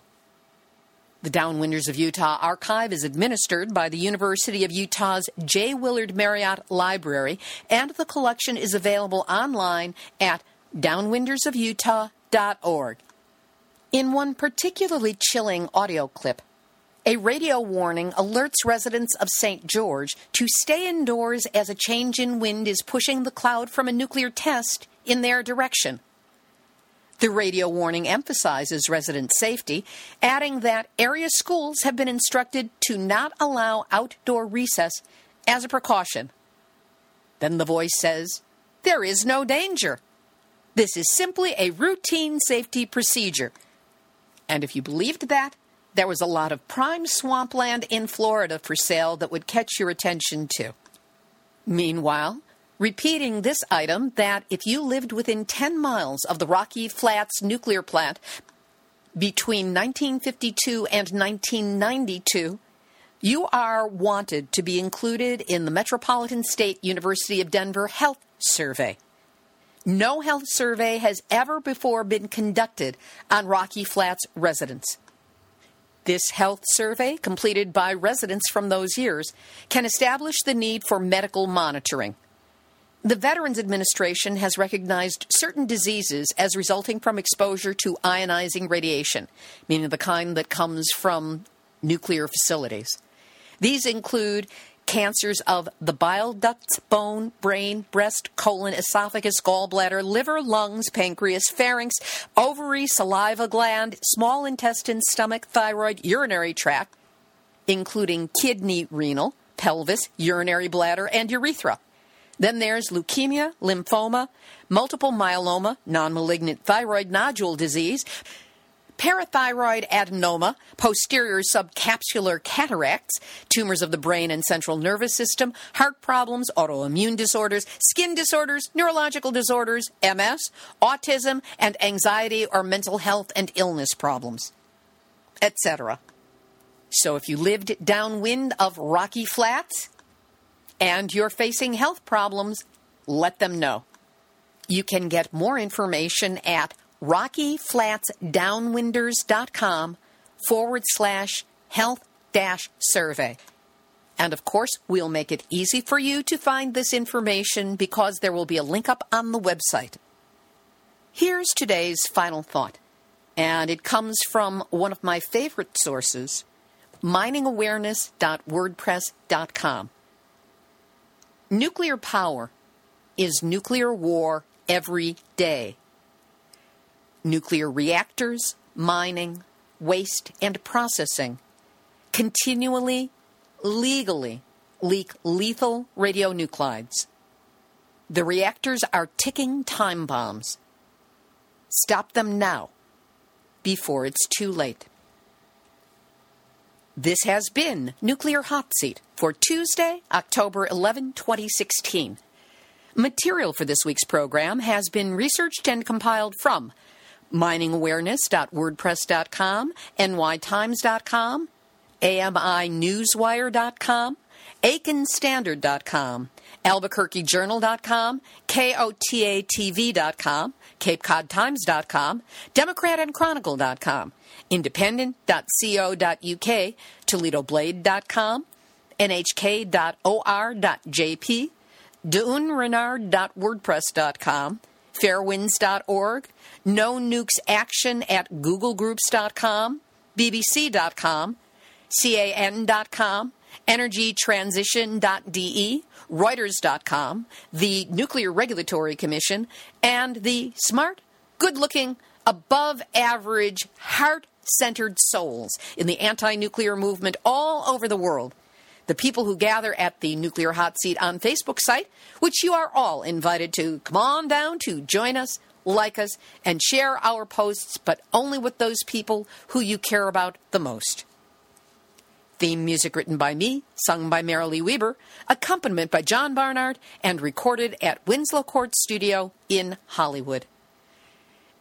The Downwinders of Utah archive is administered by the University of Utah's J. Willard Marriott Library, and the collection is available online at downwindersofutah.org. In one particularly chilling audio clip, a radio warning alerts residents of St. George to stay indoors as a change in wind is pushing the cloud from a nuclear test in their direction. The radio warning emphasizes resident safety, adding that area schools have been instructed to not allow outdoor recess as a precaution. Then the voice says, There is no danger. This is simply a routine safety procedure. And if you believed that, there was a lot of prime swampland in Florida for sale that would catch your attention too. Meanwhile, repeating this item that if you lived within 10 miles of the Rocky Flats nuclear plant between 1952 and 1992, you are wanted to be included in the Metropolitan State University of Denver Health Survey. No health survey has ever before been conducted on Rocky Flats residents. This health survey, completed by residents from those years, can establish the need for medical monitoring. The Veterans Administration has recognized certain diseases as resulting from exposure to ionizing radiation, meaning the kind that comes from nuclear facilities. These include cancers of the bile ducts, bone, brain, breast, colon, esophagus, gallbladder, liver, lungs, pancreas, pharynx, ovary, saliva gland, small intestine, stomach, thyroid, urinary tract, including kidney, renal, pelvis, urinary bladder, and urethra. Then there's leukemia, lymphoma, multiple myeloma, non malignant thyroid nodule disease, parathyroid adenoma, posterior subcapsular cataracts, tumors of the brain and central nervous system, heart problems, autoimmune disorders, skin disorders, neurological disorders, MS, autism, and anxiety or mental health and illness problems, etc. So if you lived downwind of Rocky Flats and you're facing health problems, let them know. You can get more information at rockyflatsdownwinders.com forward slash health dash survey. And of course, we'll make it easy for you to find this information because there will be a link up on the website. Here's today's final thought, and it comes from one of my favorite sources, miningawareness.wordpress.com. Nuclear power is nuclear war every day nuclear reactors, mining, waste, and processing continually, legally leak lethal radionuclides. The reactors are ticking time bombs. Stop them now, before it's too late. This has been Nuclear Hot Seat for Tuesday, October 11, 2016. Material for this week's program has been researched and compiled from miningawareness.wordpress.com, nytimes.com, aminewswire.com, aikenstandard.com, albuquerquejournal.com, kotatv.com, capecodtimes.com, democratandchronicle.com, independent.co.uk, toledoblade.com, nhk.or.jp, dunrenard.wordpress.com, fairewinds.org, no nukes action at googlegroups.com, bbc.com, can.com, energytransition.de, reuters.com, the Nuclear Regulatory Commission, and the smart, good looking, above average, heart centered souls in the anti nuclear movement all over the world the people who gather at the Nuclear Hot Seat on Facebook site, which you are all invited to come on down to join us, like us, and share our posts, but only with those people who you care about the most. Theme music written by me, sung by Marilee Weber, accompaniment by John Barnard, and recorded at Winslow Court Studio in Hollywood.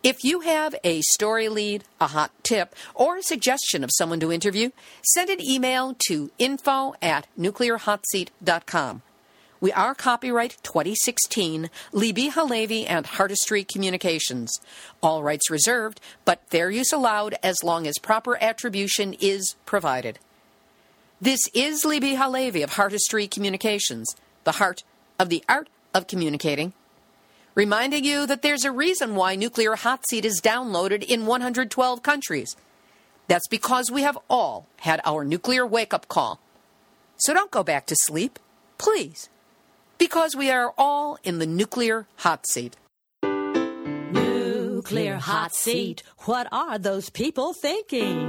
If you have a story lead, a hot tip, or a suggestion of someone to interview, send an email to info at nuclearhotseat.com. We are copyright 2016, Libbe HaLevy and Heartistry Communications. All rights reserved, but fair use allowed as long as proper attribution is provided. This is Libbe HaLevy of Heartistry Communications, the heart of the art of communicating reminding you that there's a reason why Nuclear Hot Seat is downloaded in 112 countries. That's because we have all had our nuclear wake up call. So don't go back to sleep, please, because we are all in the nuclear hot seat. Nuclear hot seat. What are those people thinking?